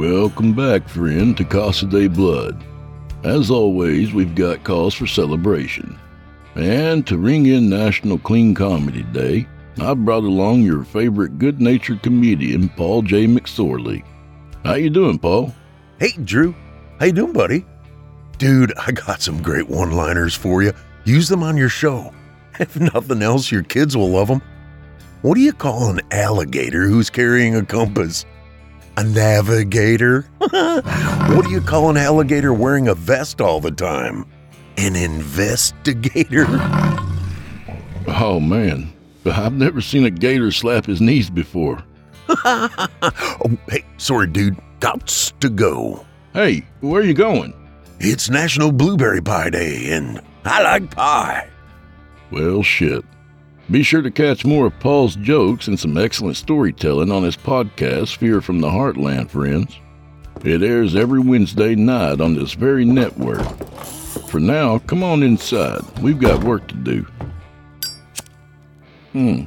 Welcome back, friend, to Casa de Blood. As always, we've got cause for celebration. And to ring in National Clean Comedy Day, I brought along your favorite good-natured comedian, Paul J. McSorley. How you doing, Paul? Hey, Drew. How you doing, buddy? Dude, I got some great one-liners for you. Use them on your show. If nothing else, your kids will love them. What do you call an alligator who's carrying a compass? A navigator? what do you call an alligator wearing a vest all the time? An investigator? Oh, man. I've never seen a gator slap his knees before. oh, hey, sorry, dude. Gots to go. Hey, where are you going? It's National Blueberry Pie Day, and I like pie. Well, shit. Be sure to catch more of Paul's jokes and some excellent storytelling on his podcast, Fear from the Heartland, friends. It airs every Wednesday night on this very network. For now, come on inside. We've got work to do. Hmm.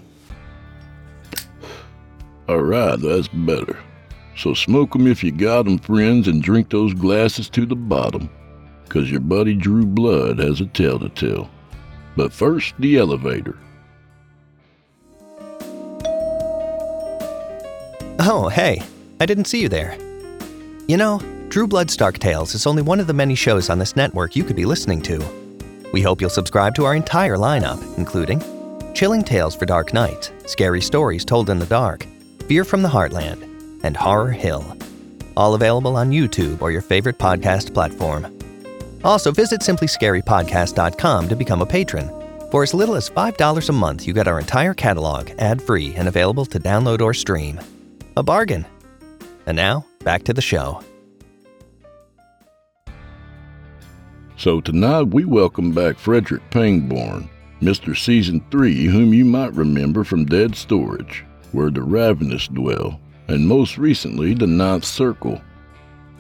Alright, that's better. So smoke smoke 'em if you got got 'em, friends, and drink those glasses to the bottom. 'Cause your buddy Drew Blood has a tale to tell. But first, the elevator. Oh, hey, I didn't see you there. You know, Drew Blood's Dark Tales is only one of the many shows on this network you could be listening to. We hope you'll subscribe to our entire lineup, including Chilling Tales for Dark Nights, Scary Stories Told in the Dark, Fear from the Heartland, and Horror Hill. All available on YouTube or your favorite podcast platform. Also, visit simplyscarypodcast.com to become a patron. For as little as $5 a month, you get our entire catalog ad free and available to download or stream. A bargain. And now, back to the show. So tonight we welcome back Frederick Pangbourne, Mr. Season 3, whom you might remember from Dead Storage, where the Ravenous dwell, and most recently the Ninth Circle.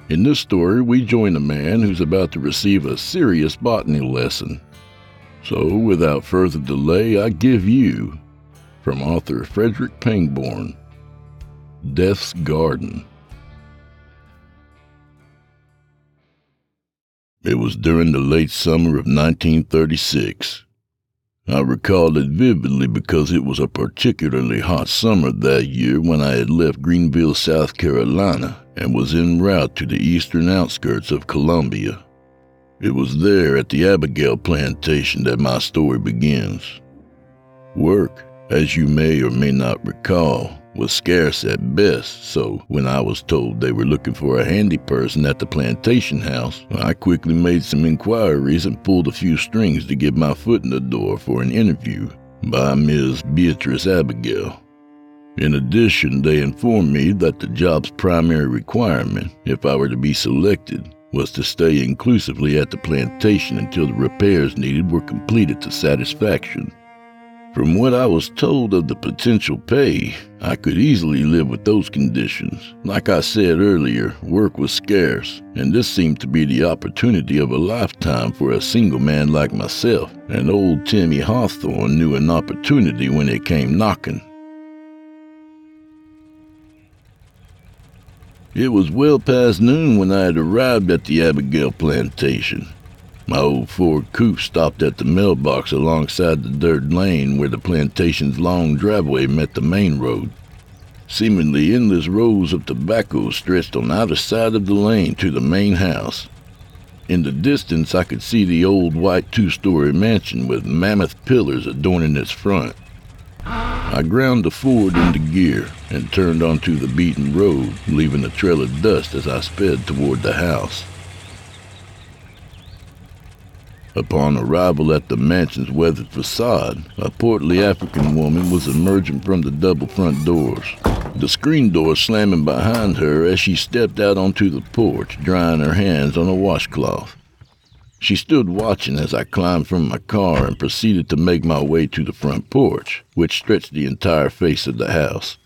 In this story, we join a man who's about to receive a serious botany lesson. So, without further delay, I give you, from author Frederick Pangbourne, Death's Garden. It was during the late summer of 1936. I recall it vividly because it was a particularly hot summer that year when I had left Greenville, South Carolina, and was en route to the eastern outskirts of Columbia. It was there at the Abigail plantation that my story begins. Work, as you may or may not recall, was scarce at best, so when I was told they were looking for a handy person at the plantation house, I quickly made some inquiries and pulled a few strings to get my foot in the door for an interview by Ms. Beatrice Abigail. In addition, they informed me that the job's primary requirement, if I were to be selected, was to stay inclusively at the plantation until the repairs needed were completed to satisfaction. From what I was told of the potential pay, I could easily live with those conditions. Like I said earlier, work was scarce, and this seemed to be the opportunity of a lifetime for a single man like myself, and old Timmy Hawthorne knew an opportunity when it came knocking. It was well past noon when I had arrived at the Abigail plantation. My old Ford coupe stopped at the mailbox alongside the dirt lane where the plantation's long driveway met the main road. Seemingly endless rows of tobacco stretched on either side of the lane to the main house. In the distance, I could see the old white two story mansion with mammoth pillars adorning its front. I ground the Ford into gear and turned onto the beaten road, leaving a trail of dust as I sped toward the house. Upon arrival at the mansion's weathered facade, a portly African woman was emerging from the double front doors, the screen door slamming behind her as she stepped out onto the porch, drying her hands on a washcloth. She stood watching as I climbed from my car and proceeded to make my way to the front porch, which stretched the entire face of the house.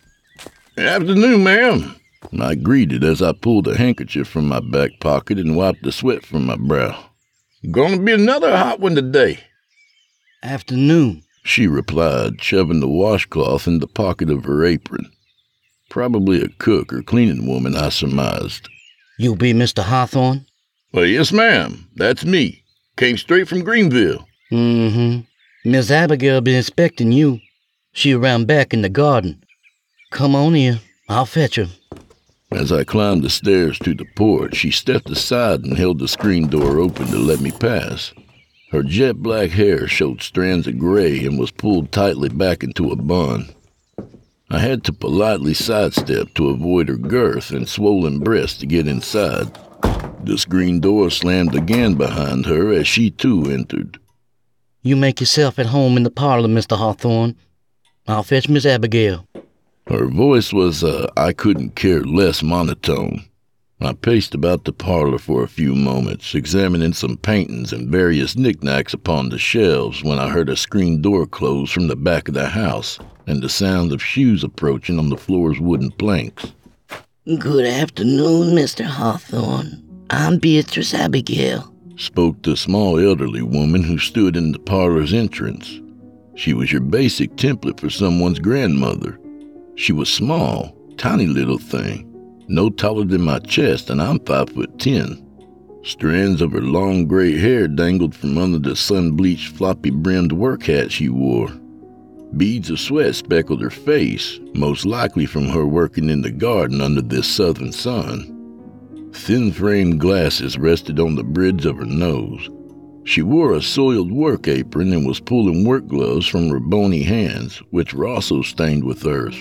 Afternoon, ma'am. I greeted as I pulled a handkerchief from my back pocket and wiped the sweat from my brow. Gonna be another hot one today. Afternoon, she replied, shoving the washcloth in the pocket of her apron. Probably a cook or cleaning woman, I surmised. You be Mr. Hawthorne? Well, yes, ma'am. That's me. Came straight from Greenville. Mm-hmm. Miss Abigail be inspecting you. She around back in the garden. Come on here. I'll fetch her. As I climbed the stairs to the porch, she stepped aside and held the screen door open to let me pass. Her jet black hair showed strands of gray and was pulled tightly back into a bun. I had to politely sidestep to avoid her girth and swollen breast to get inside. The screen door slammed again behind her as she too entered. You make yourself at home in the parlor, Mr. Hawthorne. I'll fetch Miss Abigail. Her voice was, uh, I couldn't care less monotone. I paced about the parlor for a few moments, examining some paintings and various knickknacks upon the shelves when I heard a screen door close from the back of the house and the sound of shoes approaching on the floor's wooden planks. Good afternoon, Mr. Hawthorne. I'm Beatrice Abigail, spoke the small elderly woman who stood in the parlor's entrance. She was your basic template for someone's grandmother she was small, tiny little thing, no taller than my chest, and I'm five foot ten. Strands of her long gray hair dangled from under the sun bleached, floppy brimmed work hat she wore. Beads of sweat speckled her face, most likely from her working in the garden under this southern sun. Thin framed glasses rested on the bridge of her nose. She wore a soiled work apron and was pulling work gloves from her bony hands, which were also stained with earth.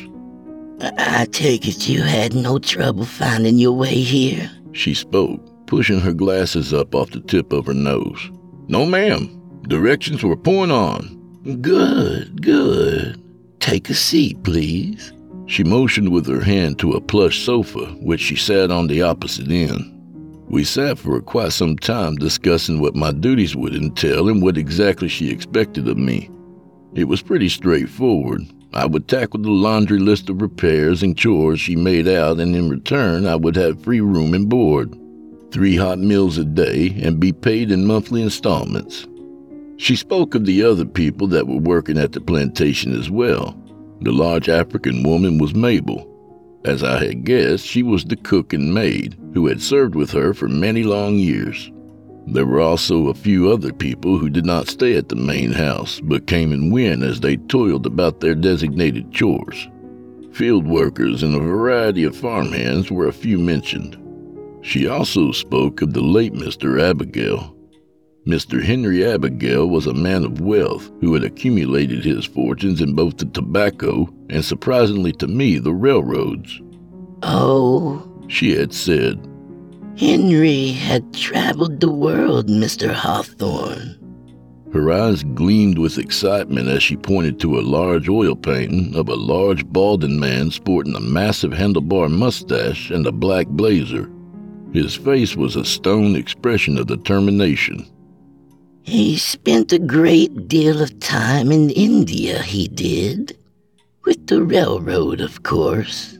I take it you had no trouble finding your way here? She spoke, pushing her glasses up off the tip of her nose. No, ma'am. Directions were point on. Good, good. Take a seat, please. She motioned with her hand to a plush sofa, which she sat on the opposite end. We sat for quite some time discussing what my duties would entail and what exactly she expected of me. It was pretty straightforward, I would tackle the laundry list of repairs and chores she made out, and in return, I would have free room and board, three hot meals a day, and be paid in monthly installments. She spoke of the other people that were working at the plantation as well. The large African woman was Mabel. As I had guessed, she was the cook and maid who had served with her for many long years. There were also a few other people who did not stay at the main house, but came and went as they toiled about their designated chores. Field workers and a variety of farmhands were a few mentioned. She also spoke of the late Mr. Abigail. Mr. Henry Abigail was a man of wealth who had accumulated his fortunes in both the tobacco and, surprisingly to me, the railroads. Oh, She had said, Henry had traveled the world, Mr. Hawthorne. Her eyes gleamed with excitement as she pointed to a large oil painting of a large balding man sporting a massive handlebar mustache and a black blazer. His face was a stone expression of determination. He spent a great deal of time in India, he did. With the railroad, of course.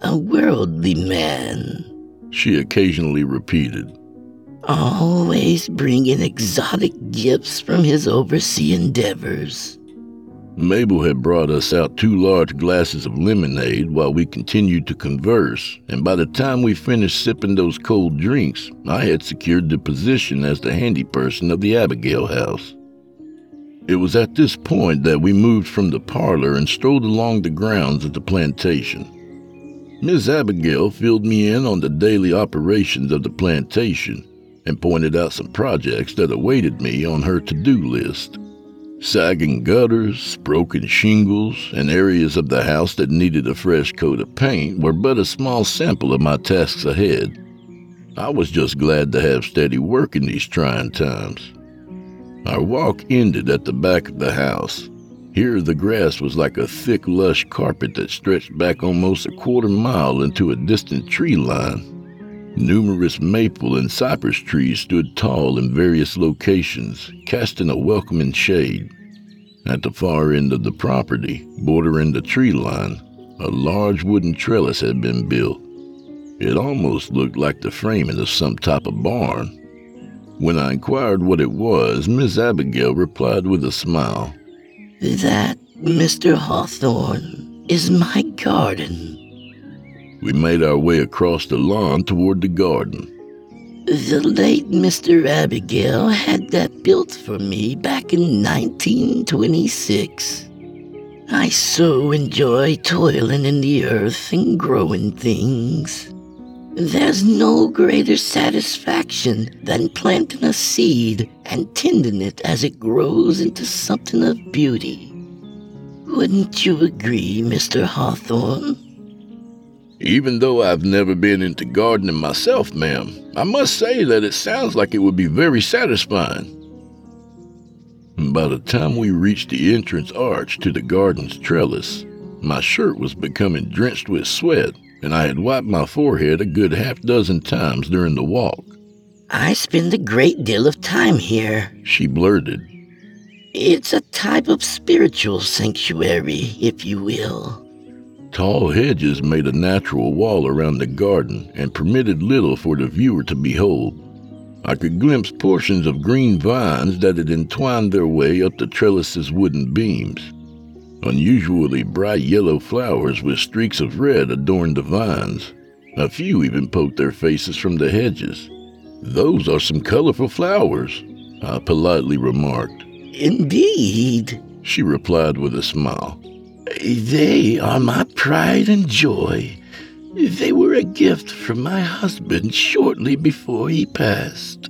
A worldly man, She occasionally repeated. always bringing exotic gifts from his overseas endeavors. Mabel had brought us out two large glasses of lemonade while we continued to converse, and by the time we finished sipping those cold drinks, I had secured the position as the handy person of the Abigail house. It was at this point that we moved from the parlor and strolled along the grounds of the plantation. Miss Abigail filled me in on the daily operations of the plantation and pointed out some projects that awaited me on her to do list. Sagging gutters, broken shingles, and areas of the house that needed a fresh coat of paint were but a small sample of my tasks ahead. I was just glad to have steady work in these trying times. Our walk ended at the back of the house. Here, the grass was like a thick, lush carpet that stretched back almost a quarter mile into a distant tree line. Numerous maple and cypress trees stood tall in various locations, casting a welcoming shade. At the far end of the property, bordering the tree line, a large wooden trellis had been built. It almost looked like the framing of some type of barn. When I inquired what it was, Miss Abigail replied with a smile. That, Mr. Hawthorne, is my garden. We made our way across the lawn toward the garden. The late Mr. Abigail had that built for me back in 1926. I so enjoy toiling in the earth and growing things. There's no greater satisfaction than planting a seed and tending it as it grows into something of beauty. Wouldn't you agree, Mr. Hawthorne? Even though I've never been into gardening myself, ma'am, I must say that it sounds like it would be very satisfying. By the time we reached the entrance arch to the garden's trellis, my shirt was becoming drenched with sweat, and I had wiped my forehead a good half dozen times during the walk. I spend a great deal of time here. She blurted, It's a type of spiritual sanctuary, if you will. Tall hedges made a natural wall around the garden and permitted little for the viewer to behold. I could glimpse portions of green vines that had entwined their way up the trellis's wooden beams. Unusually bright yellow flowers with streaks of red adorned the vines. A few even poked their faces from the hedges. Those are some colorful flowers, I politely remarked. Indeed, She replied with a smile. they are my pride and joy. They were a gift from my husband shortly before he passed.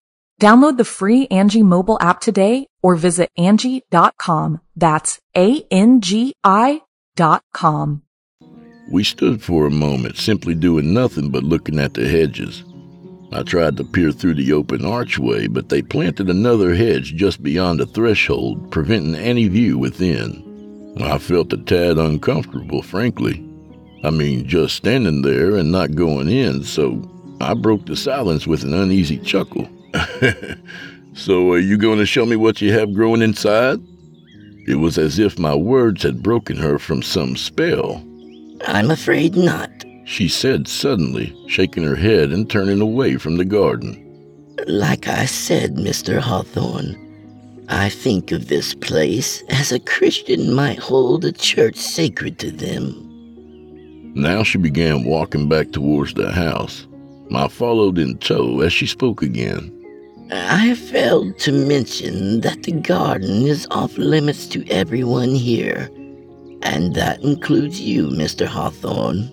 Download the free Angi mobile app today or visit Angi.com. That's A-N-G-I dot com. We stood for a moment, simply doing nothing but looking at the hedges. I tried to peer through the open archway, but they planted another hedge just beyond the threshold, preventing any view within. I felt a tad uncomfortable, frankly. I mean, just standing there and not going in, so I broke the silence with an uneasy chuckle. so, are you going to show me what you have growing inside? It was as if my words had broken her from some spell. I'm afraid not, she said suddenly, shaking her head and turning away from the garden. Like I said, Mr. Hawthorne, I think of this place as a Christian might hold a church sacred to them. Now she began walking back towards the house. I followed in tow as she spoke again. I failed to mention that the garden is off limits to everyone here and that includes you, Mr. Hawthorne.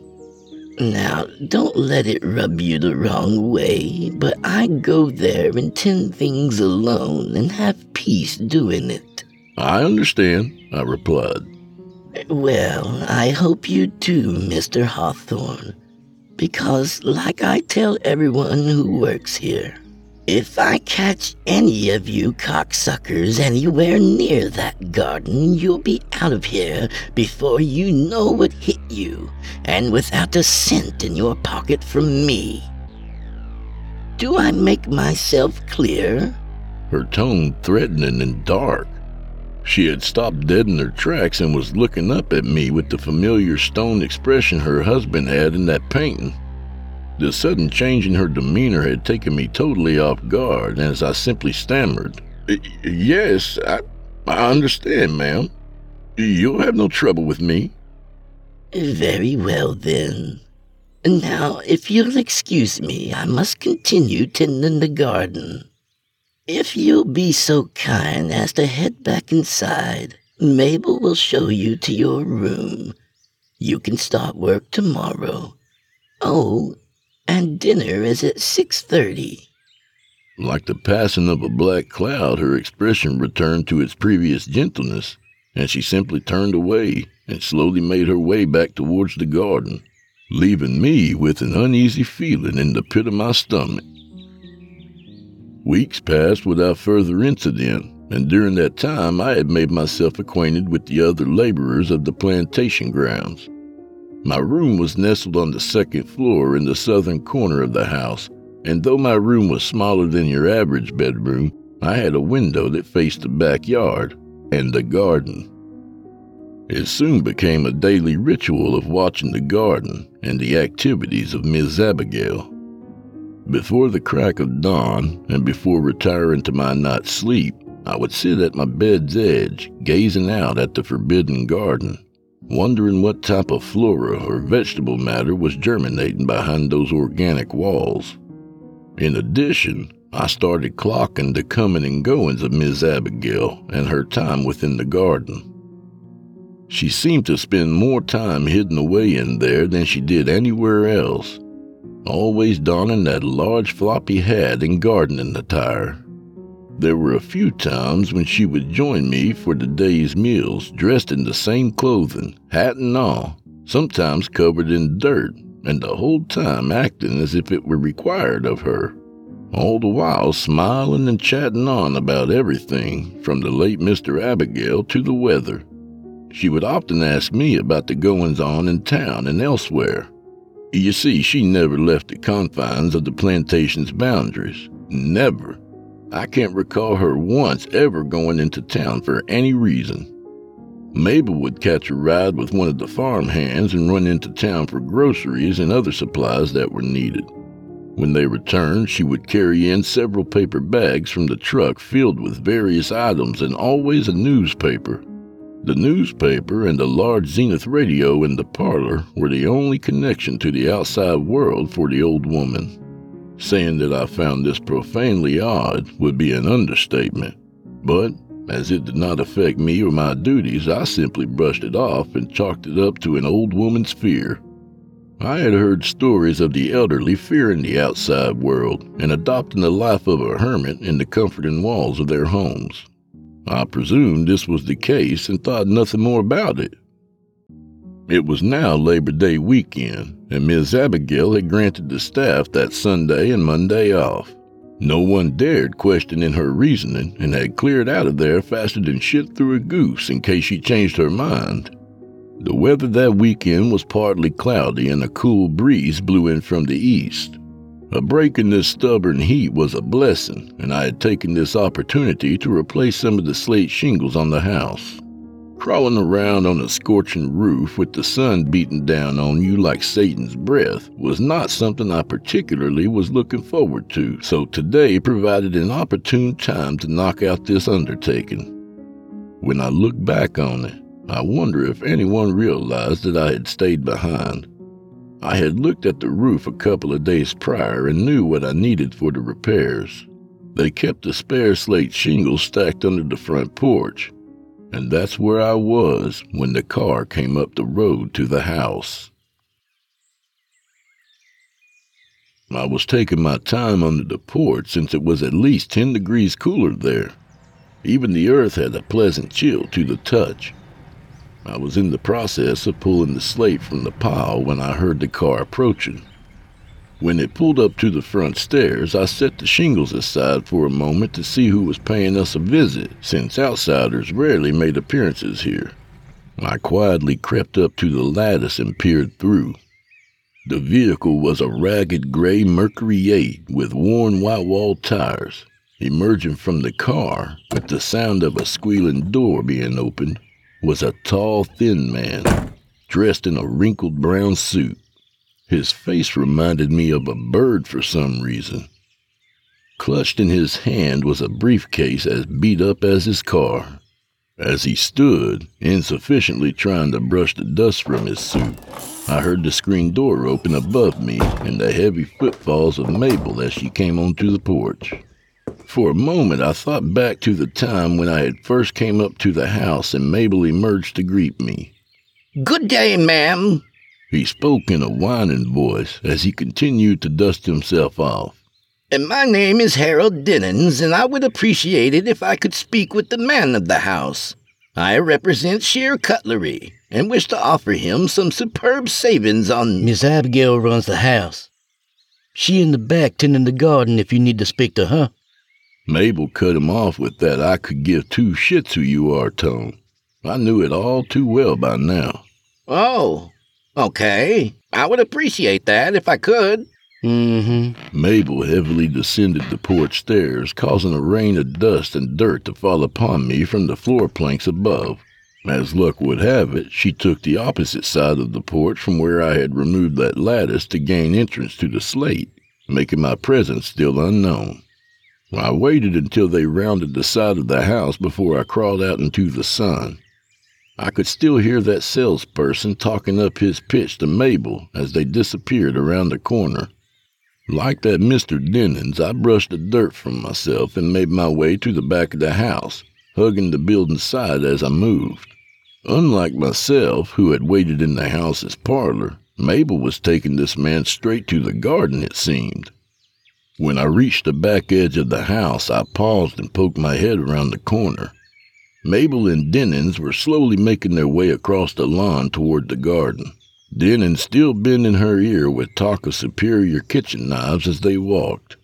Now, don't let it rub you the wrong way, but I go there and tend things alone and have peace doing it. I understand, I replied. Well, I hope you do, Mr. Hawthorne, because, like I tell everyone who works here, if I catch any of you cocksuckers anywhere near that garden, you'll be out of here before you know what hit you, and without a cent in your pocket from me. Do I make myself clear? Her tone threatening and dark. She had stopped dead in her tracks and was looking up at me with the familiar stone expression her husband had in that painting. The sudden change in her demeanor had taken me totally off guard, as I simply stammered, Yes, I, I understand, ma'am. You'll have no trouble with me. Very well, then. Now, if you'll excuse me, I must continue tending the garden. If you'll be so kind as to head back inside, Mabel will show you to your room. You can start work tomorrow. Oh, and dinner is at 6.30. Like the passing of a black cloud, her expression returned to its previous gentleness, and she simply turned away and slowly made her way back towards the garden, leaving me with an uneasy feeling in the pit of my stomach. Weeks passed without further incident, and during that time I had made myself acquainted with the other laborers of the plantation grounds. My room was nestled on the second floor in the southern corner of the house, and though my room was smaller than your average bedroom, I had a window that faced the backyard and the garden. It soon became a daily ritual of watching the garden and the activities of Miss Abigail. Before the crack of dawn and before retiring to my night's sleep, I would sit at my bed's edge, gazing out at the forbidden garden wondering what type of flora or vegetable matter was germinating behind those organic walls. In addition, I started clocking the coming and goings of Miss Abigail and her time within the garden. She seemed to spend more time hidden away in there than she did anywhere else, always donning that large floppy hat and gardening attire. There were a few times when she would join me for the day's meals, dressed in the same clothing, hat and all, sometimes covered in dirt, and the whole time acting as if it were required of her. All the while smiling and chatting on about everything, from the late Mr. Abigail to the weather. She would often ask me about the goings on in town and elsewhere. You see, she never left the confines of the plantation's boundaries. Never. I can't recall her once ever going into town for any reason. Mabel would catch a ride with one of the farm hands and run into town for groceries and other supplies that were needed. When they returned, she would carry in several paper bags from the truck filled with various items and always a newspaper, The newspaper and the large Zenith radio in the parlor were the only connection to the outside world for the old woman. Saying that I found this profanely odd would be an understatement, but as it did not affect me or my duties, I simply brushed it off and chalked it up to an old woman's fear. I had heard stories of the elderly fearing the outside world and adopting the life of a hermit in the comforting walls of their homes. I presumed this was the case and thought nothing more about it. It was now Labor Day weekend, and Miss Abigail had granted the staff that Sunday and Monday off. No one dared question in her reasoning and had cleared out of there faster than shit through a goose in case she changed her mind. The weather that weekend was partly cloudy and a cool breeze blew in from the east. A break in this stubborn heat was a blessing, and I had taken this opportunity to replace some of the slate shingles on the house. Crawling around on a scorching roof with the sun beating down on you like Satan's breath was not something I particularly was looking forward to, so today provided an opportune time to knock out this undertaking. When I look back on it, I wonder if anyone realized that I had stayed behind. I had looked at the roof a couple of days prior and knew what I needed for the repairs. They kept the spare slate shingles stacked under the front porch, and that's where I was when the car came up the road to the house. I was taking my time under the porch since it was at least 10 degrees cooler there. Even the earth had a pleasant chill to the touch. I was in the process of pulling the slate from the pile when I heard the car approaching. When it pulled up to the front stairs, I set the shingles aside for a moment to see who was paying us a visit, since outsiders rarely made appearances here. I quietly crept up to the lattice and peered through. The vehicle was a ragged gray Mercury 8 with worn white walled tires. Emerging from the car, with the sound of a squealing door being opened, was a tall, thin man, dressed in a wrinkled brown suit. His face reminded me of a bird for some reason. Clutched in his hand was a briefcase as beat up as his car. As he stood, insufficiently trying to brush the dust from his suit, I heard the screen door open above me and the heavy footfalls of Mabel as she came onto the porch. For a moment I thought back to the time when I had first came up to the house and Mabel emerged to greet me. Good day, ma'am. He spoke in a whining voice as he continued to dust himself off. And my name is Harold Dennins, and I would appreciate it if I could speak with the man of the house. I represent Sheer Cutlery and wish to offer him some superb savings on. Miss Abigail runs the house. She in the back tending the garden if you need to speak to her. Mabel cut him off with that I could give two shits who you are tone. I knew it all too well by now. Oh, okay. I would appreciate that if I could. Mm-hmm. Mabel heavily descended the porch stairs, causing a rain of dust and dirt to fall upon me from the floor planks above. As luck would have it, she took the opposite side of the porch from where I had removed that lattice to gain entrance to the slate, making my presence still unknown. I waited until they rounded the side of the house before I crawled out into the sun. I could still hear that salesperson talking up his pitch to Mabel as they disappeared around the corner. Like that Mr. Dennins, I brushed the dirt from myself and made my way to the back of the house, hugging the building side as I moved. Unlike myself, who had waited in the house's parlor, Mabel was taking this man straight to the garden, it seemed. When I reached the back edge of the house, I paused and poked my head around the corner. Mabel and Dennins were slowly making their way across the lawn toward the garden. Dennins still bending her ear with talk of superior kitchen knives as they walked.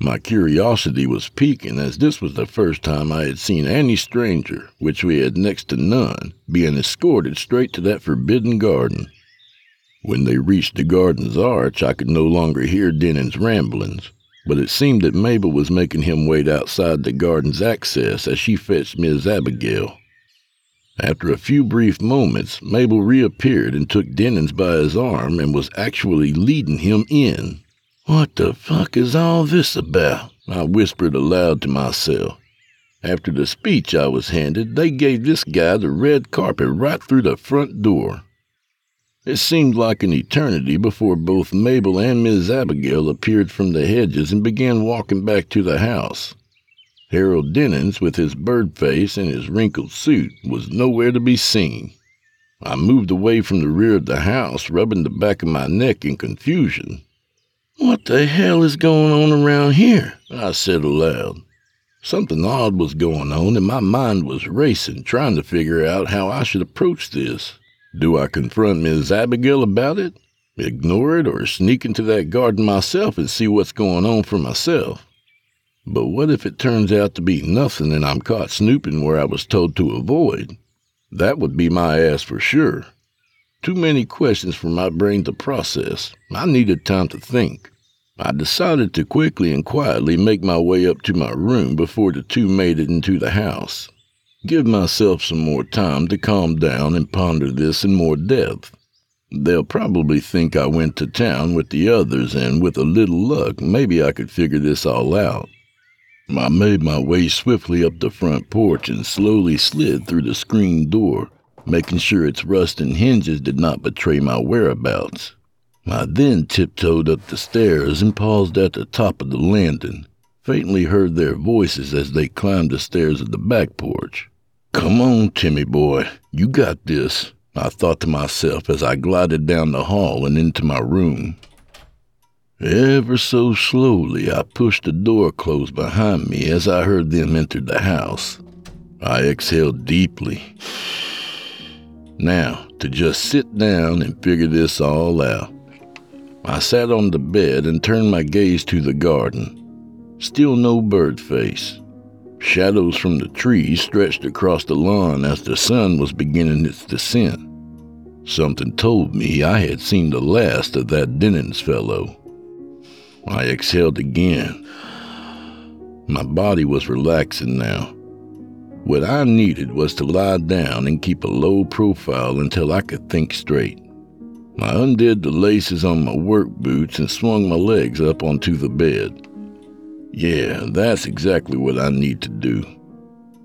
My curiosity was piquing as this was the first time I had seen any stranger, which we had next to none, being escorted straight to that forbidden garden. When they reached the garden's arch, I could no longer hear Dennins' ramblings but it seemed that Mabel was making him wait outside the garden's access as she fetched Miss Abigail. After a few brief moments, Mabel reappeared and took Dennins by his arm and was actually leading him in. What the fuck is all this about? I whispered aloud to myself. After the speech I was handed, they gave this guy the red carpet right through the front door. It seemed like an eternity before both Mabel and Miss Abigail appeared from the hedges and began walking back to the house. Harold Dennings, with his bird face and his wrinkled suit, was nowhere to be seen. I moved away from the rear of the house, rubbing the back of my neck in confusion. What the hell is going on around here? I said aloud. Something odd was going on, and my mind was racing, trying to figure out how I should approach this. Do I confront Miss Abigail about it? Ignore it or sneak into that garden myself and see what's going on for myself? But what if it turns out to be nothing and I'm caught snooping where I was told to avoid? That would be my ass for sure. Too many questions for my brain to process. I needed time to think. I decided to quickly and quietly make my way up to my room before the two made it into the house. Give myself some more time to calm down and ponder this in more depth. They'll probably think I went to town with the others, and with a little luck, maybe I could figure this all out. I made my way swiftly up the front porch and slowly slid through the screen door, making sure its rust and hinges did not betray my whereabouts. I then tiptoed up the stairs and paused at the top of the landing, faintly heard their voices as they climbed the stairs of the back porch. Come on, Timmy boy, you got this, I thought to myself as I glided down the hall and into my room. Ever so slowly, I pushed the door closed behind me as I heard them enter the house. I exhaled deeply. Now, to just sit down and figure this all out. I sat on the bed and turned my gaze to the garden. Still no bird face. Shadows from the trees stretched across the lawn as the sun was beginning its descent. Something told me I had seen the last of that Dennings fellow. I exhaled again. My body was relaxing now. What I needed was to lie down and keep a low profile until I could think straight. I undid the laces on my work boots and swung my legs up onto the bed. Yeah, that's exactly what I need to do.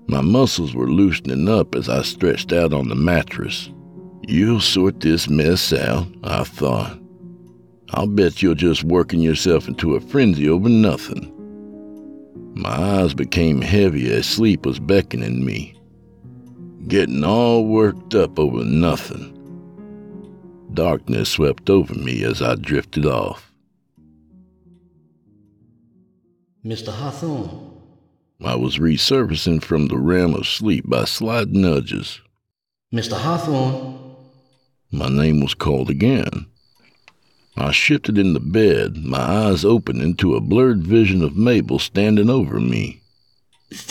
My muscles were loosening up as I stretched out on the mattress. You'll sort this mess out, I thought. I'll bet you're just working yourself into a frenzy over nothing. My eyes became heavy as sleep was beckoning me. Getting all worked up over nothing. Darkness swept over me as I drifted off. Mr. Hawthorne. I was resurfacing from the realm of sleep by slight nudges. Mr. Hawthorne. My name was called again. I shifted in the bed, my eyes opening to a blurred vision of Mabel standing over me.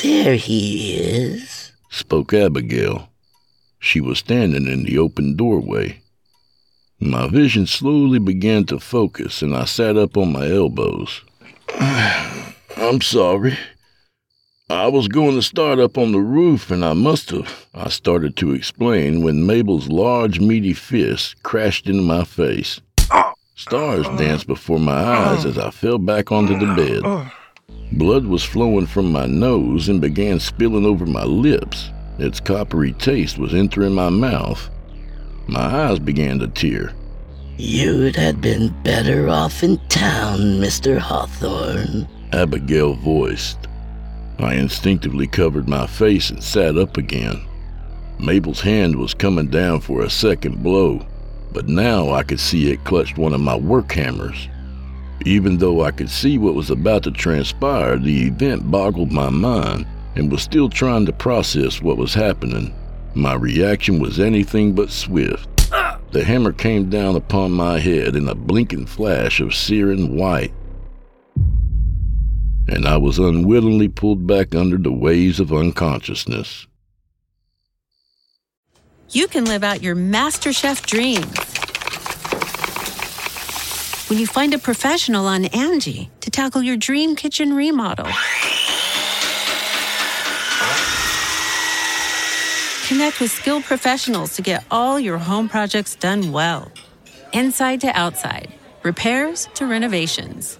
There he is, spoke Abigail. She was standing in the open doorway. My vision slowly began to focus, and I sat up on my elbows. I'm sorry. I was going to start up on the roof, and I must have. I started to explain when Mabel's large, meaty fist crashed into my face. Stars danced before my eyes as I fell back onto the bed. Blood was flowing from my nose and began spilling over my lips. Its coppery taste was entering my mouth. My eyes began to tear. You'd had been better off in town, Mr. Hawthorne, Abigail voiced. I instinctively covered my face and sat up again. Mabel's hand was coming down for a second blow, but now I could see it clutched one of my work hammers. Even though I could see what was about to transpire, the event boggled my mind and was still trying to process what was happening. My reaction was anything but swift. The hammer came down upon my head in a blinking flash of searing white, and I was unwillingly pulled back under the waves of unconsciousness. You can live out your master chef dreams when you find a professional on Angi to tackle your dream kitchen remodel. Connect with skilled professionals to get all your home projects done well. Inside to outside, repairs to renovations.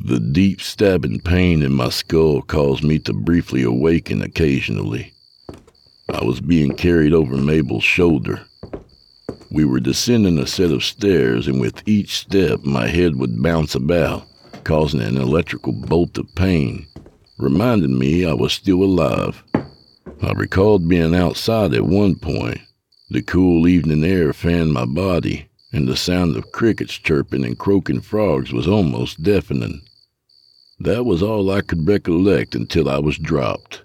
The deep stabbing pain in my skull caused me to briefly awaken occasionally. I was being carried over Mabel's shoulder. We were descending a set of stairs, and with each step, my head would bounce about, causing an electrical bolt of pain, reminding me I was still alive. I recalled being outside at one point. The cool evening air fanned my body, and the sound of crickets chirping and croaking frogs was almost deafening. That was all I could recollect until I was dropped.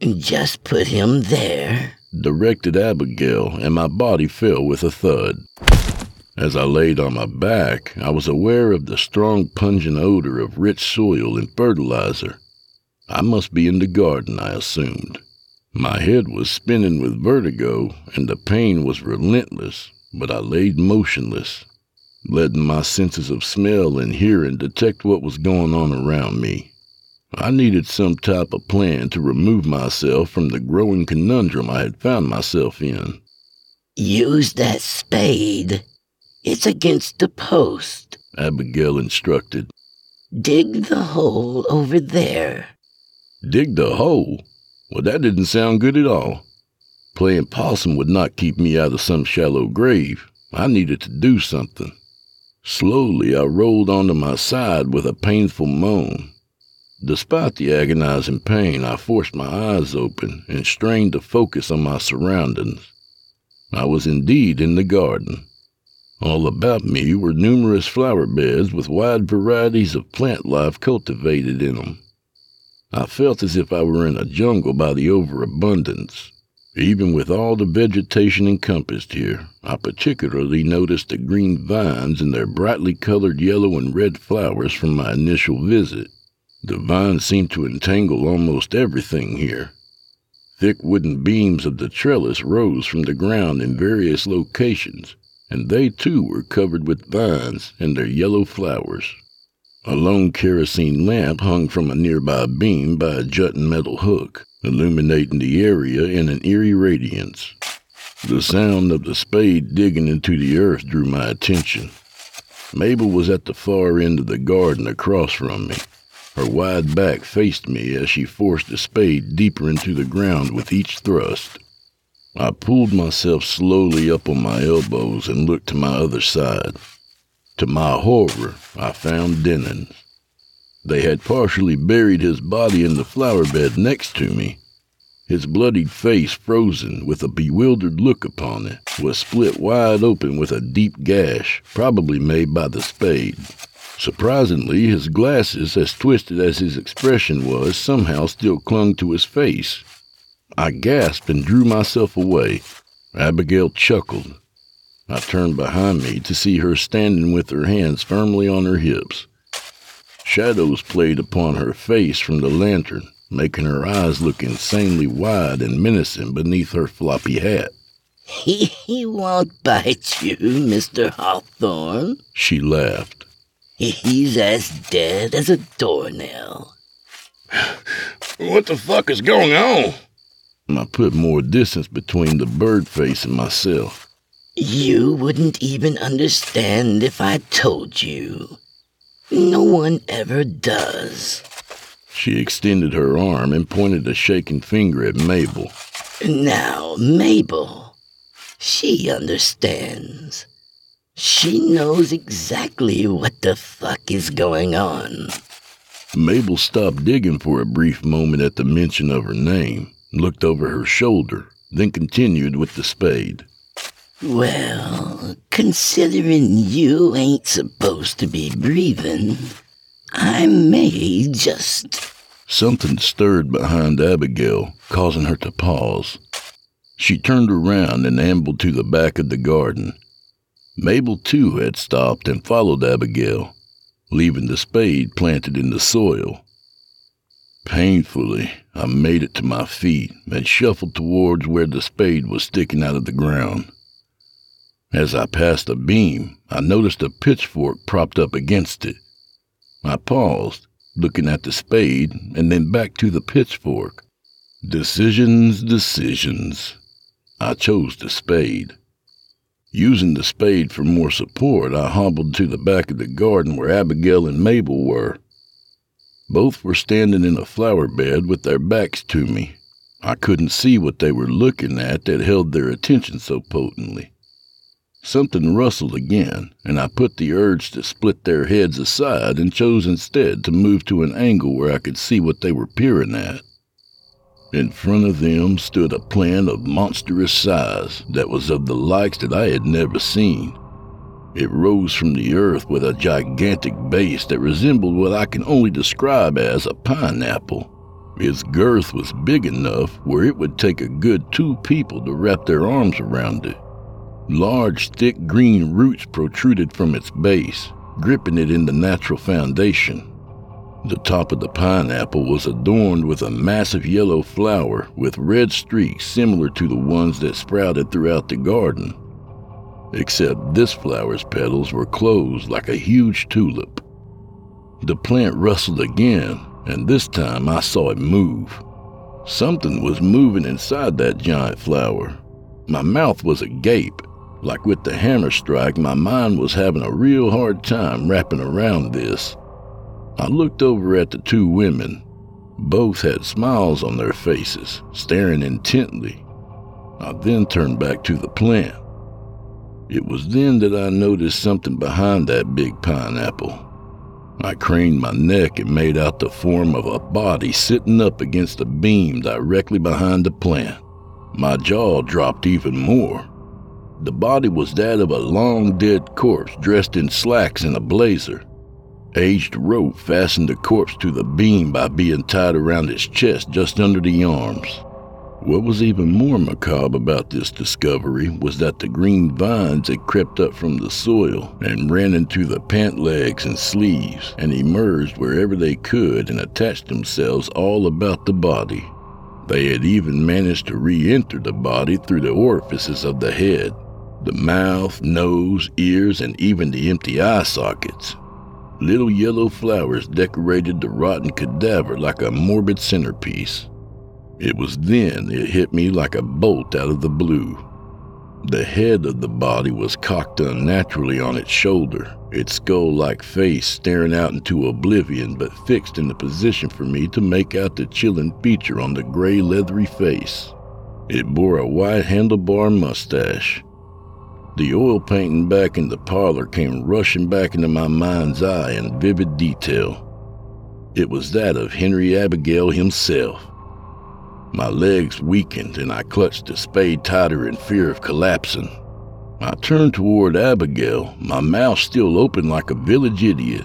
Just put him there, directed Abigail, and my body fell with a thud. As I laid on my back, I was aware of the strong, pungent odor of rich soil and fertilizer. I must be in the garden, I assumed. My head was spinning with vertigo, and the pain was relentless, but I laid motionless, letting my senses of smell and hearing detect what was going on around me. I needed some type of plan to remove myself from the growing conundrum I had found myself in. Use that spade. It's against the post, Abigail instructed. Dig the hole over there. Dig the hole? Well, that didn't sound good at all. Playing possum would not keep me out of some shallow grave. I needed to do something. Slowly, I rolled onto my side with a painful moan. Despite the agonizing pain, I forced my eyes open and strained to focus on my surroundings. I was indeed in the garden. All about me were numerous flower beds with wide varieties of plant life cultivated in them. I felt as if I were in a jungle by the overabundance. Even with all the vegetation encompassed here, I particularly noticed the green vines and their brightly colored yellow and red flowers from my initial visit. The vines seemed to entangle almost everything here. Thick wooden beams of the trellis rose from the ground in various locations, and they too were covered with vines and their yellow flowers. A lone kerosene lamp hung from a nearby beam by a jutting metal hook illuminating the area in an eerie radiance. The sound of the spade digging into the earth drew my attention. Mabel was at the far end of the garden across from me. Her wide back faced me as she forced the spade deeper into the ground with each thrust. I pulled myself slowly up on my elbows and looked to my other side. To my horror, I found Denon. They had partially buried his body in the flower bed next to me. His bloodied face, frozen with a bewildered look upon it, was split wide open with a deep gash, probably made by the spade. Surprisingly, his glasses, as twisted as his expression was, somehow still clung to his face. I gasped and drew myself away. Abigail chuckled. I turned behind me to see her standing with her hands firmly on her hips. Shadows played upon her face from the lantern, making her eyes look insanely wide and menacing beneath her floppy hat. He, he won't bite you, Mr. Hawthorne. She laughed. He's as dead as a doornail. What the fuck is going on? I put more distance between the bird face and myself. You wouldn't even understand if I told you. No one ever does. She extended her arm and pointed a shaking finger at Mabel. Now, Mabel, she understands. She knows exactly what the fuck is going on. Mabel stopped digging for a brief moment at the mention of her name, looked over her shoulder, then continued with the spade. Well, considering you ain't supposed to be breathing, I may just. Something stirred behind Abigail, causing her to pause. She turned around and ambled to the back of the garden. Mabel too had stopped and followed Abigail, leaving the spade planted in the soil. Painfully, I made it to my feet and shuffled towards where the spade was sticking out of the ground. As I passed a beam, I noticed a pitchfork propped up against it. I paused, looking at the spade and then back to the pitchfork. Decisions, decisions. I chose the spade. Using the spade for more support, I hobbled to the back of the garden where Abigail and Mabel were. Both were standing in a flower bed with their backs to me. I couldn't see what they were looking at that held their attention so potently. Something rustled again, and I put the urge to split their heads aside and chose instead to move to an angle where I could see what they were peering at. In front of them stood a plant of monstrous size that was of the likes that I had never seen. It rose from the earth with a gigantic base that resembled what I can only describe as a pineapple. Its girth was big enough where it would take a good two people to wrap their arms around it. Large, thick green roots protruded from its base, gripping it in the natural foundation. The top of the pineapple was adorned with a massive yellow flower with red streaks similar to the ones that sprouted throughout the garden except this flower's petals were closed like a huge tulip. The plant rustled again, and this time I saw it move. Something was moving inside that giant flower. My mouth was agape. Like with the hammer strike, my mind was having a real hard time wrapping around this. I looked over at the two women. Both had smiles on their faces, staring intently. I then turned back to the plant. It was then that I noticed something behind that big pineapple. I craned my neck and made out the form of a body sitting up against a beam directly behind the plant. My jaw dropped even more. The body was that of a long dead corpse dressed in slacks and a blazer. Aged rope fastened the corpse to the beam by being tied around its chest just under the arms. What was even more macabre about this discovery was that the green vines had crept up from the soil and ran into the pant legs and sleeves and emerged wherever they could and attached themselves all about the body. They had even managed to re enter the body through the orifices of the head, the mouth, nose, ears, and even the empty eye sockets. Little yellow flowers decorated the rotten cadaver like a morbid centerpiece. It was then it hit me like a bolt out of the blue. The head of the body was cocked unnaturally on its shoulder, its skull like face staring out into oblivion but fixed in the position for me to make out the chilling feature on the gray leathery face. It bore a white handlebar mustache. The oil painting back in the parlor came rushing back into my mind's eye in vivid detail. It was that of Henry Abigail himself. My legs weakened and I clutched the spade tighter in fear of collapsing. I turned toward Abigail, my mouth still open like a village idiot.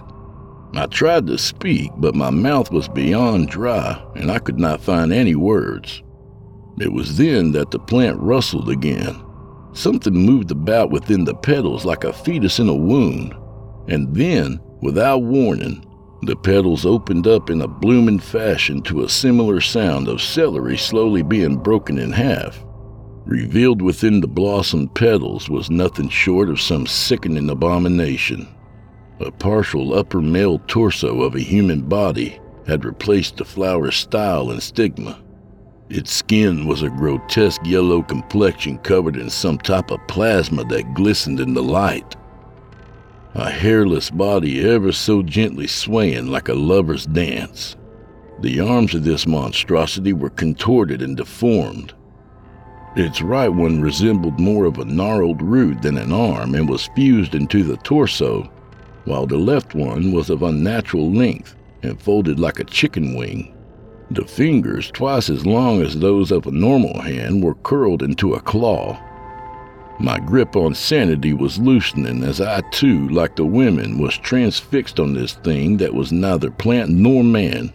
I tried to speak, but my mouth was beyond dry and I could not find any words. It was then that the plant rustled again. Something moved about within the petals like a fetus in a wound. And then, without warning, the petals opened up in a blooming fashion to a similar sound of celery slowly being broken in half. Revealed within the blossomed petals was nothing short of some sickening abomination. A partial upper male torso of a human body had replaced the flower's style and stigma. Its skin was a grotesque yellow complexion covered in some type of plasma that glistened in the light a hairless body ever so gently swaying like a lover's dance. The arms of this monstrosity were contorted and deformed. Its right one resembled more of a gnarled root than an arm and was fused into the torso, while the left one was of unnatural length and folded like a chicken wing. The fingers, twice as long as those of a normal hand, were curled into a claw my grip on sanity was loosening as I too, like the women, was transfixed on this thing that was neither plant nor man.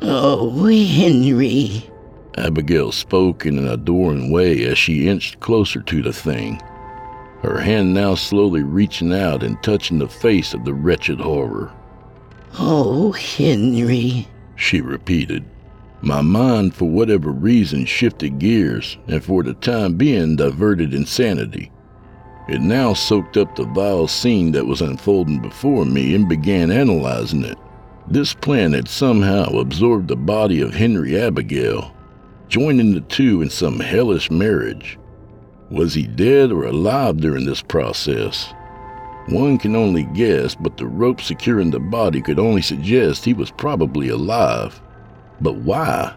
Oh, Henry. Abigail spoke in an adoring way as she inched closer to the thing. her hand now slowly reaching out and touching the face of the wretched horror. Oh, Henry, she repeated. My mind, for whatever reason, shifted gears and for the time being diverted insanity. It now soaked up the vile scene that was unfolding before me and began analyzing it. This plan had somehow absorbed the body of Henry Abigail, joining the two in some hellish marriage. Was he dead or alive during this process? One can only guess, but the rope securing the body could only suggest he was probably alive. But why?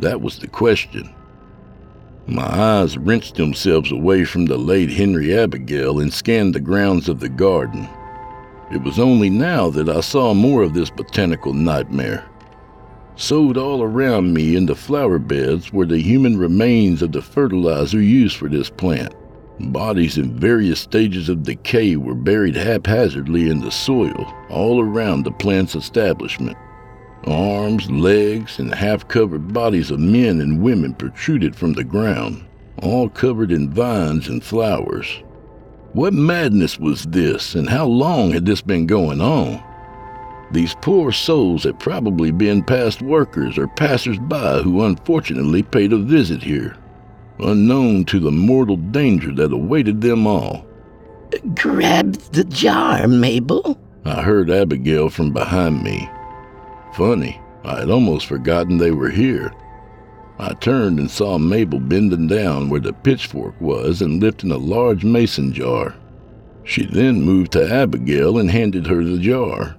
That was the question. My eyes wrenched themselves away from the late Henry Abigail and scanned the grounds of the garden. It was only now that I saw more of this botanical nightmare. Sowed all around me in the flower beds were the human remains of the fertilizer used for this plant. Bodies in various stages of decay were buried haphazardly in the soil all around the plant's establishment. Arms, legs, and half covered bodies of men and women protruded from the ground, all covered in vines and flowers. What madness was this, and how long had this been going on? These poor souls had probably been past workers or passers by who unfortunately paid a visit here, unknown to the mortal danger that awaited them all. Grab the jar, Mabel, I heard Abigail from behind me. Funny, I had almost forgotten they were here. I turned and saw Mabel bending down where the pitchfork was and lifting a large mason jar. She then moved to Abigail and handed her the jar.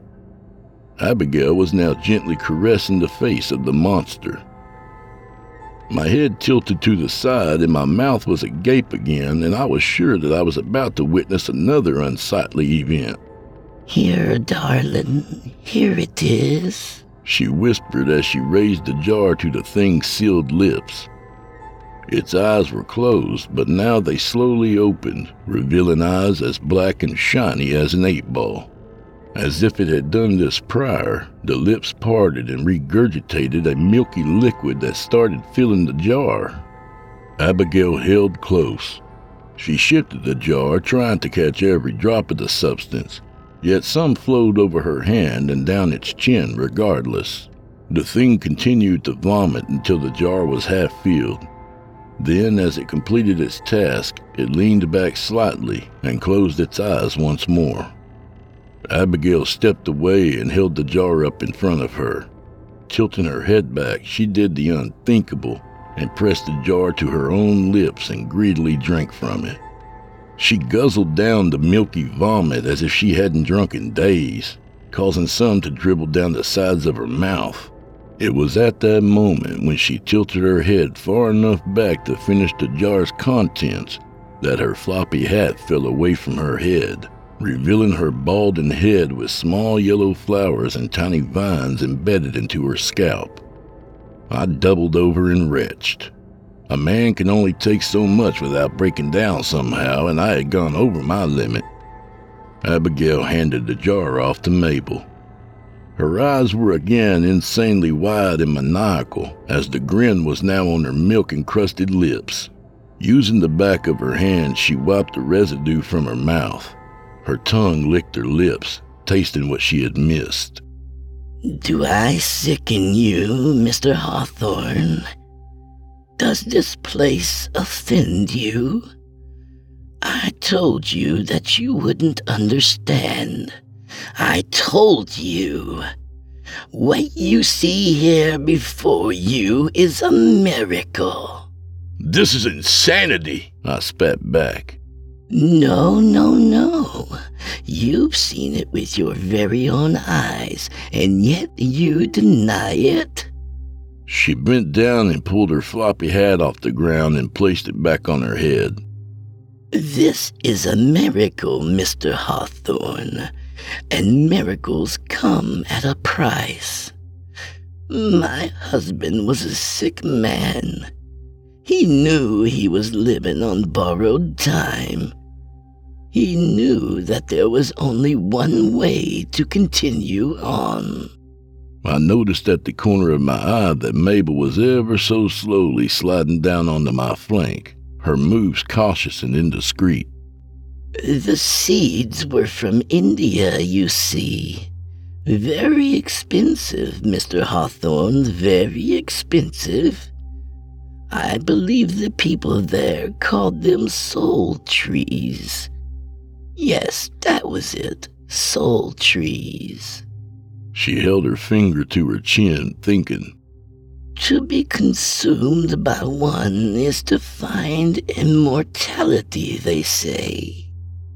Abigail was now gently caressing the face of the monster. My head tilted to the side and my mouth was agape again, and I was sure that I was about to witness another unsightly event. Here, darling, here it is, she whispered as she raised the jar to the thing's sealed lips. Its eyes were closed, but now they slowly opened, revealing eyes as black and shiny as an eight ball. As if it had done this prior, the lips parted and regurgitated a milky liquid that started filling the jar. Abigail held close. She shifted the jar, trying to catch every drop of the substance, yet some flowed over her hand and down its chin regardless. The thing continued to vomit until the jar was half filled. Then, as it completed its task, it leaned back slightly and closed its eyes once more. Abigail stepped away and held the jar up in front of her. Tilting her head back, she did the unthinkable and pressed the jar to her own lips and greedily drank from it. She guzzled down the milky vomit as if she hadn't drunk in days, causing some to dribble down the sides of her mouth. It was at that moment when she tilted her head far enough back to finish the jar's contents that her floppy hat fell away from her head, revealing her balding head with small yellow flowers and tiny vines embedded into her scalp. I doubled over and retched. A man can only take so much without breaking down somehow, and I had gone over my limit. Abigail handed the jar off to Mabel. Her eyes were again insanely wide and maniacal, as the grin was now on her milk encrusted lips. Using the back of her hand, she wiped the residue from her mouth. Her tongue licked her lips, tasting what she had missed. Do I sicken you, Mr. Hawthorne? Does this place offend you? I told you that you wouldn't understand. I told you. What you see here before you is a miracle. This is insanity, I spat back. No, no, no. You've seen it with your very own eyes, and yet you deny it? She bent down and pulled her floppy hat off the ground and placed it back on her head. This is a miracle, Mr. Hawthorne, and miracles come at a price. My husband was a sick man. He knew he was living on borrowed time. He knew that there was only one way to continue on. I noticed at the corner of my eye that Mabel was ever so slowly sliding down onto my flank, her moves cautious and indiscreet. The seeds were from India, you see. Very expensive, Mr. Hawthorne, very expensive. I believe the people there called them soul trees. Yes, that was it. Soul trees. She held her finger to her chin, thinking. To be consumed by one is to find immortality, they say.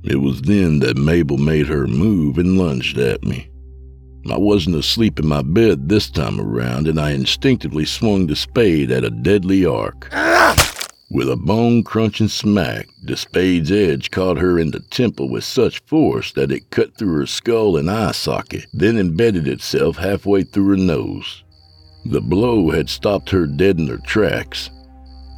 It was then that Mabel made her move and lunged at me. I wasn't asleep in my bed this time around, and I instinctively swung the spade at a deadly arc. Ah! With a bone crunching smack, the spade's edge caught her in the temple with such force that it cut through her skull and eye socket, then embedded itself halfway through her nose. The blow had stopped her dead in her tracks.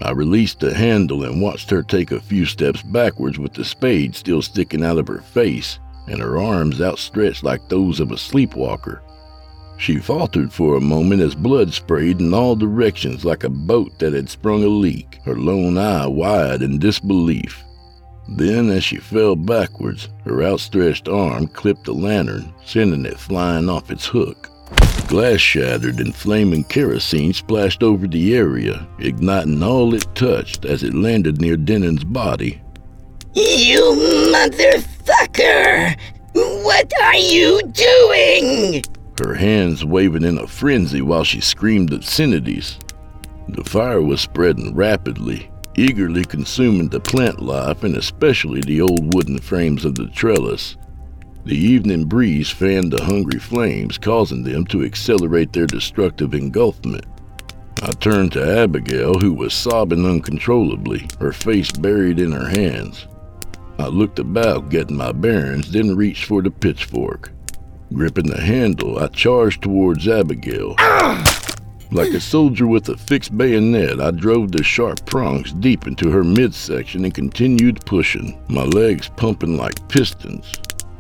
I released the handle and watched her take a few steps backwards with the spade still sticking out of her face and her arms outstretched like those of a sleepwalker. She faltered for a moment as blood sprayed in all directions like a boat that had sprung a leak, her lone eye wide in disbelief. Then, as she fell backwards, her outstretched arm clipped the lantern, sending it flying off its hook. Glass shattered and flaming kerosene splashed over the area, igniting all it touched as it landed near Denon's body. You motherfucker! What are you doing? Her hands waving in a frenzy while she screamed obscenities. The fire was spreading rapidly, eagerly consuming the plant life and especially the old wooden frames of the trellis. The evening breeze fanned the hungry flames, causing them to accelerate their destructive engulfment. I turned to Abigail, who was sobbing uncontrollably, her face buried in her hands. I looked about, getting my bearings, then reached for the pitchfork. Gripping the handle, I charged towards Abigail. Like a soldier with a fixed bayonet, I drove the sharp prongs deep into her midsection and continued pushing, my legs pumping like pistons.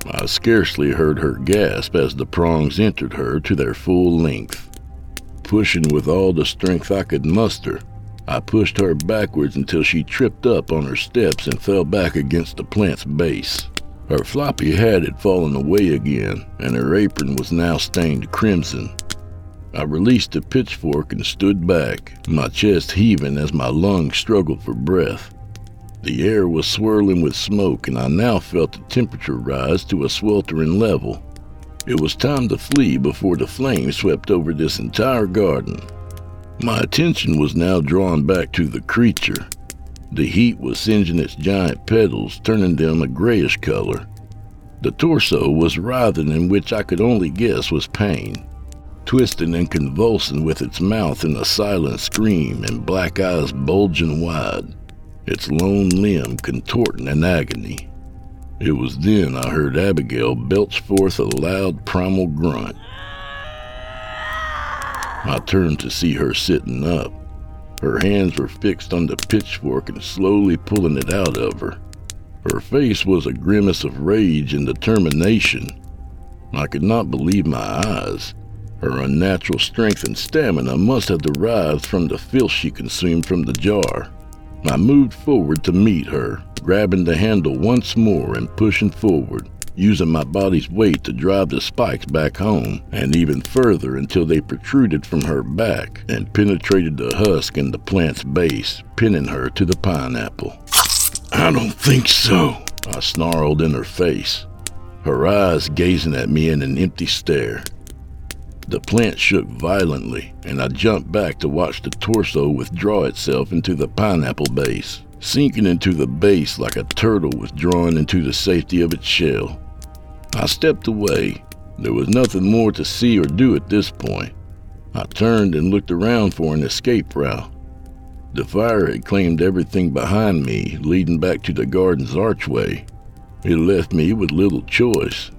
I scarcely heard her gasp as the prongs entered her to their full length. Pushing with all the strength I could muster, I pushed her backwards until she tripped up on her steps and fell back against the plant's base. Her floppy hat had fallen away again, and her apron was now stained crimson. I released the pitchfork and stood back, my chest heaving as my lungs struggled for breath. The air was swirling with smoke, and I now felt the temperature rise to a sweltering level. It was time to flee before the flames swept over this entire garden. My attention was now drawn back to the creature, the heat was singeing its giant petals, turning them a grayish color. The torso was writhing in which I could only guess was pain, twisting and convulsing with its mouth in a silent scream and black eyes bulging wide, its lone limb contorting in agony. It was then I heard Abigail belch forth a loud primal grunt. I turned to see her sitting up. Her hands were fixed on the pitchfork and slowly pulling it out of her. Her face was a grimace of rage and determination. I could not believe my eyes. Her unnatural strength and stamina must have derived from the filth she consumed from the jar. I moved forward to meet her, grabbing the handle once more and pushing forward using my body's weight to drive the spikes back home, and even further until they protruded from her back and penetrated the husk and the plant's base, pinning her to the pineapple. I don't think so, I snarled in her face, her eyes gazing at me in an empty stare. The plant shook violently, and I jumped back to watch the torso withdraw itself into the pineapple base, sinking into the base like a turtle withdrawing into the safety of its shell. I stepped away. There was nothing more to see or do at this point. I turned and looked around for an escape route. The fire had claimed everything behind me, leading back to the garden's archway. It left me with little choice.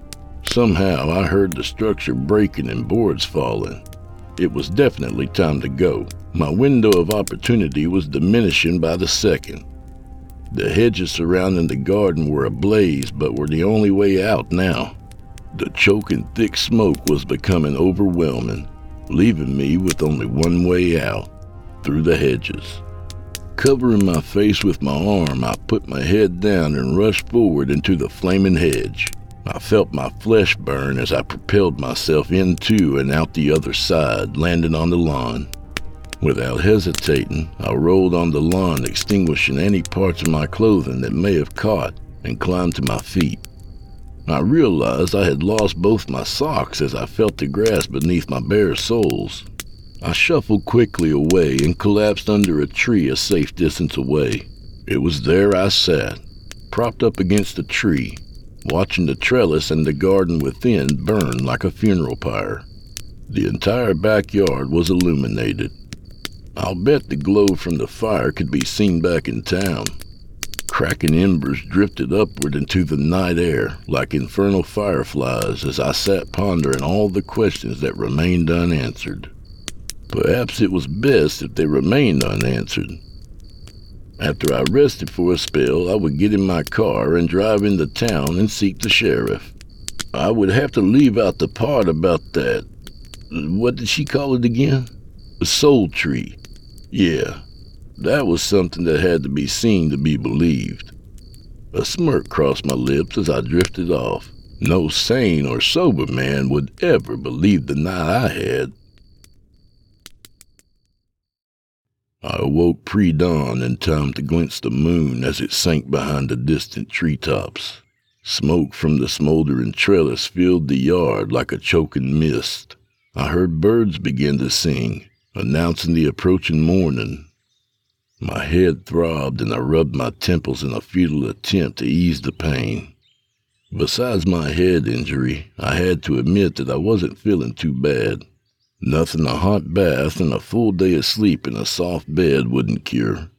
Somehow I heard the structure breaking and boards falling. It was definitely time to go. My window of opportunity was diminishing by the second. The hedges surrounding the garden were ablaze, but were the only way out now. The choking thick smoke was becoming overwhelming, leaving me with only one way out through the hedges. Covering my face with my arm, I put my head down and rushed forward into the flaming hedge. I felt my flesh burn as I propelled myself into and out the other side, landing on the lawn. Without hesitating, I rolled on the lawn, extinguishing any parts of my clothing that may have caught, and climbed to my feet. I realized I had lost both my socks as I felt the grass beneath my bare soles. I shuffled quickly away and collapsed under a tree a safe distance away. It was there I sat, propped up against a tree, watching the trellis and the garden within burn like a funeral pyre. The entire backyard was illuminated. I'll bet the glow from the fire could be seen back in town. Cracking embers drifted upward into the night air like infernal fireflies as I sat pondering all the questions that remained unanswered. Perhaps it was best if they remained unanswered. After I rested for a spell, I would get in my car and drive into town and seek the sheriff. I would have to leave out the part about that. What did she call it again? A soul tree. Yeah, that was something that had to be seen to be believed. A smirk crossed my lips as I drifted off. No sane or sober man would ever believe the night I had. I awoke pre dawn in time to glimpse the moon as it sank behind the distant treetops. Smoke from the smoldering trellis filled the yard like a choking mist. I heard birds begin to sing, announcing the approaching morning. My head throbbed and I rubbed my temples in a futile attempt to ease the pain. Besides my head injury, I had to admit that I wasn't feeling too bad. Nothing a hot bath and a full day of sleep in a soft bed wouldn't cure.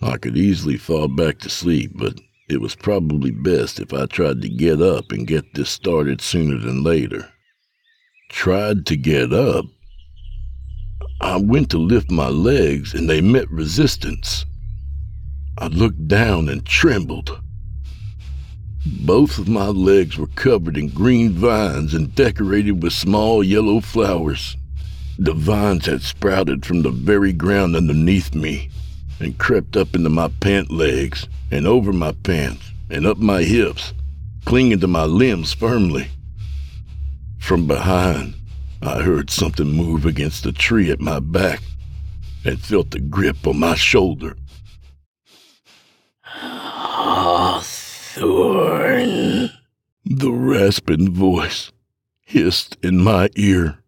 I could easily fall back to sleep, but it was probably best if I tried to get up and get this started sooner than later. Tried to get up? I went to lift my legs and they met resistance. I looked down and trembled. Both of my legs were covered in green vines and decorated with small yellow flowers. The vines had sprouted from the very ground underneath me and crept up into my pant legs and over my pants and up my hips, clinging to my limbs firmly. From behind, I heard something move against the tree at my back and felt the grip on my shoulder. Hawthorne. The rasping voice hissed in my ear.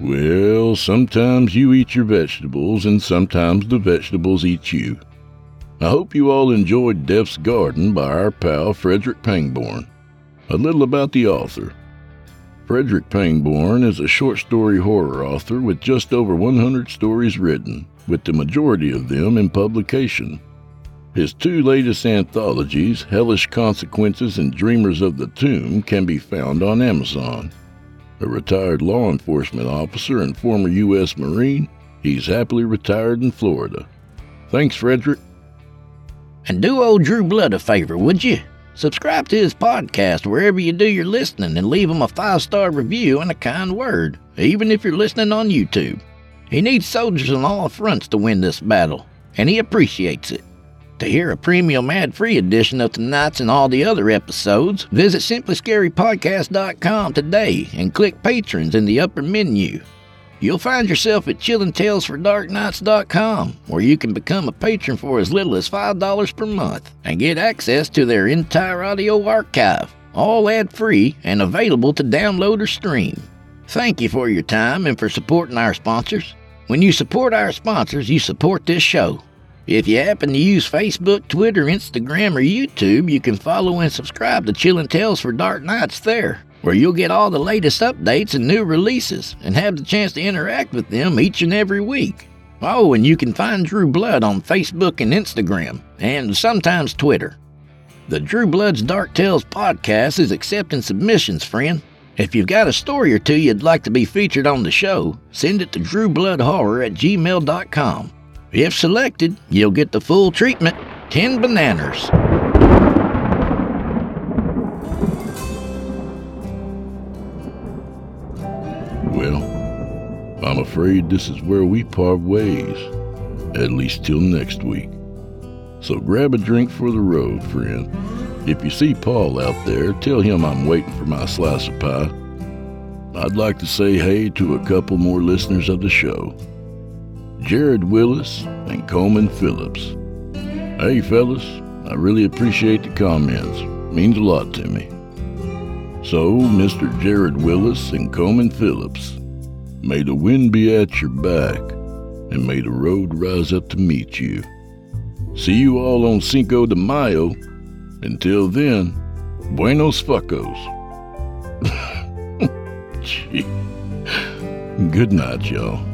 Well, sometimes you eat your vegetables, and sometimes the vegetables eat you. I hope you all enjoyed Death's Garden by our pal Frederick Pangbourne. A little about the author. Frederick Pangbourne is a short story horror author with just over 100 stories written, with the majority of them in publication. His two latest anthologies, Hellish Consequences and Dreamers of the Tomb, can be found on Amazon. A retired law enforcement officer and former U.S. Marine, he's happily retired in Florida. Thanks, Frederick. And do old Drew Blood a favor, would you? Subscribe to his podcast wherever you do your listening and leave him a five star review and a kind word, even if you're listening on YouTube. He needs soldiers on all fronts to win this battle, and he appreciates it. To hear a premium ad free edition of tonight's and all the other episodes, visit simplyscarypodcast.com today and click Patrons in the upper menu. You'll find yourself at chillingtalesfordarknights.com, where you can become a patron for as little as $5 per month and get access to their entire audio archive, all ad free and available to download or stream. Thank you for your time and for supporting our sponsors. When you support our sponsors, you support this show. If you happen to use Facebook, Twitter, Instagram, or YouTube, you can follow and subscribe to Chillin' Tales for Dark Nights there where you'll get all the latest updates and new releases and have the chance to interact with them each and every week. Oh, and you can find Drew Blood on Facebook and Instagram, and sometimes Twitter. The Drew Blood's Dark Tales podcast is accepting submissions, friend. If you've got a story or two you'd like to be featured on the show, send it to drewbloodhorror at gmail.com. If selected, you'll get the full treatment 10 bananas. Well, I'm afraid this is where we part ways, at least till next week. So grab a drink for the road, friend. If you see Paul out there, tell him I'm waiting for my slice of pie. I'd like to say hey to a couple more listeners of the show Jared Willis and Coleman Phillips. Hey, fellas, I really appreciate the comments. Means a lot to me. So, Mr. Jared Willis and Coleman Phillips, may the wind be at your back, and may the road rise up to meet you. See you all on Cinco de Mayo. Until then, buenos fuckos. Gee. Good night, y'all.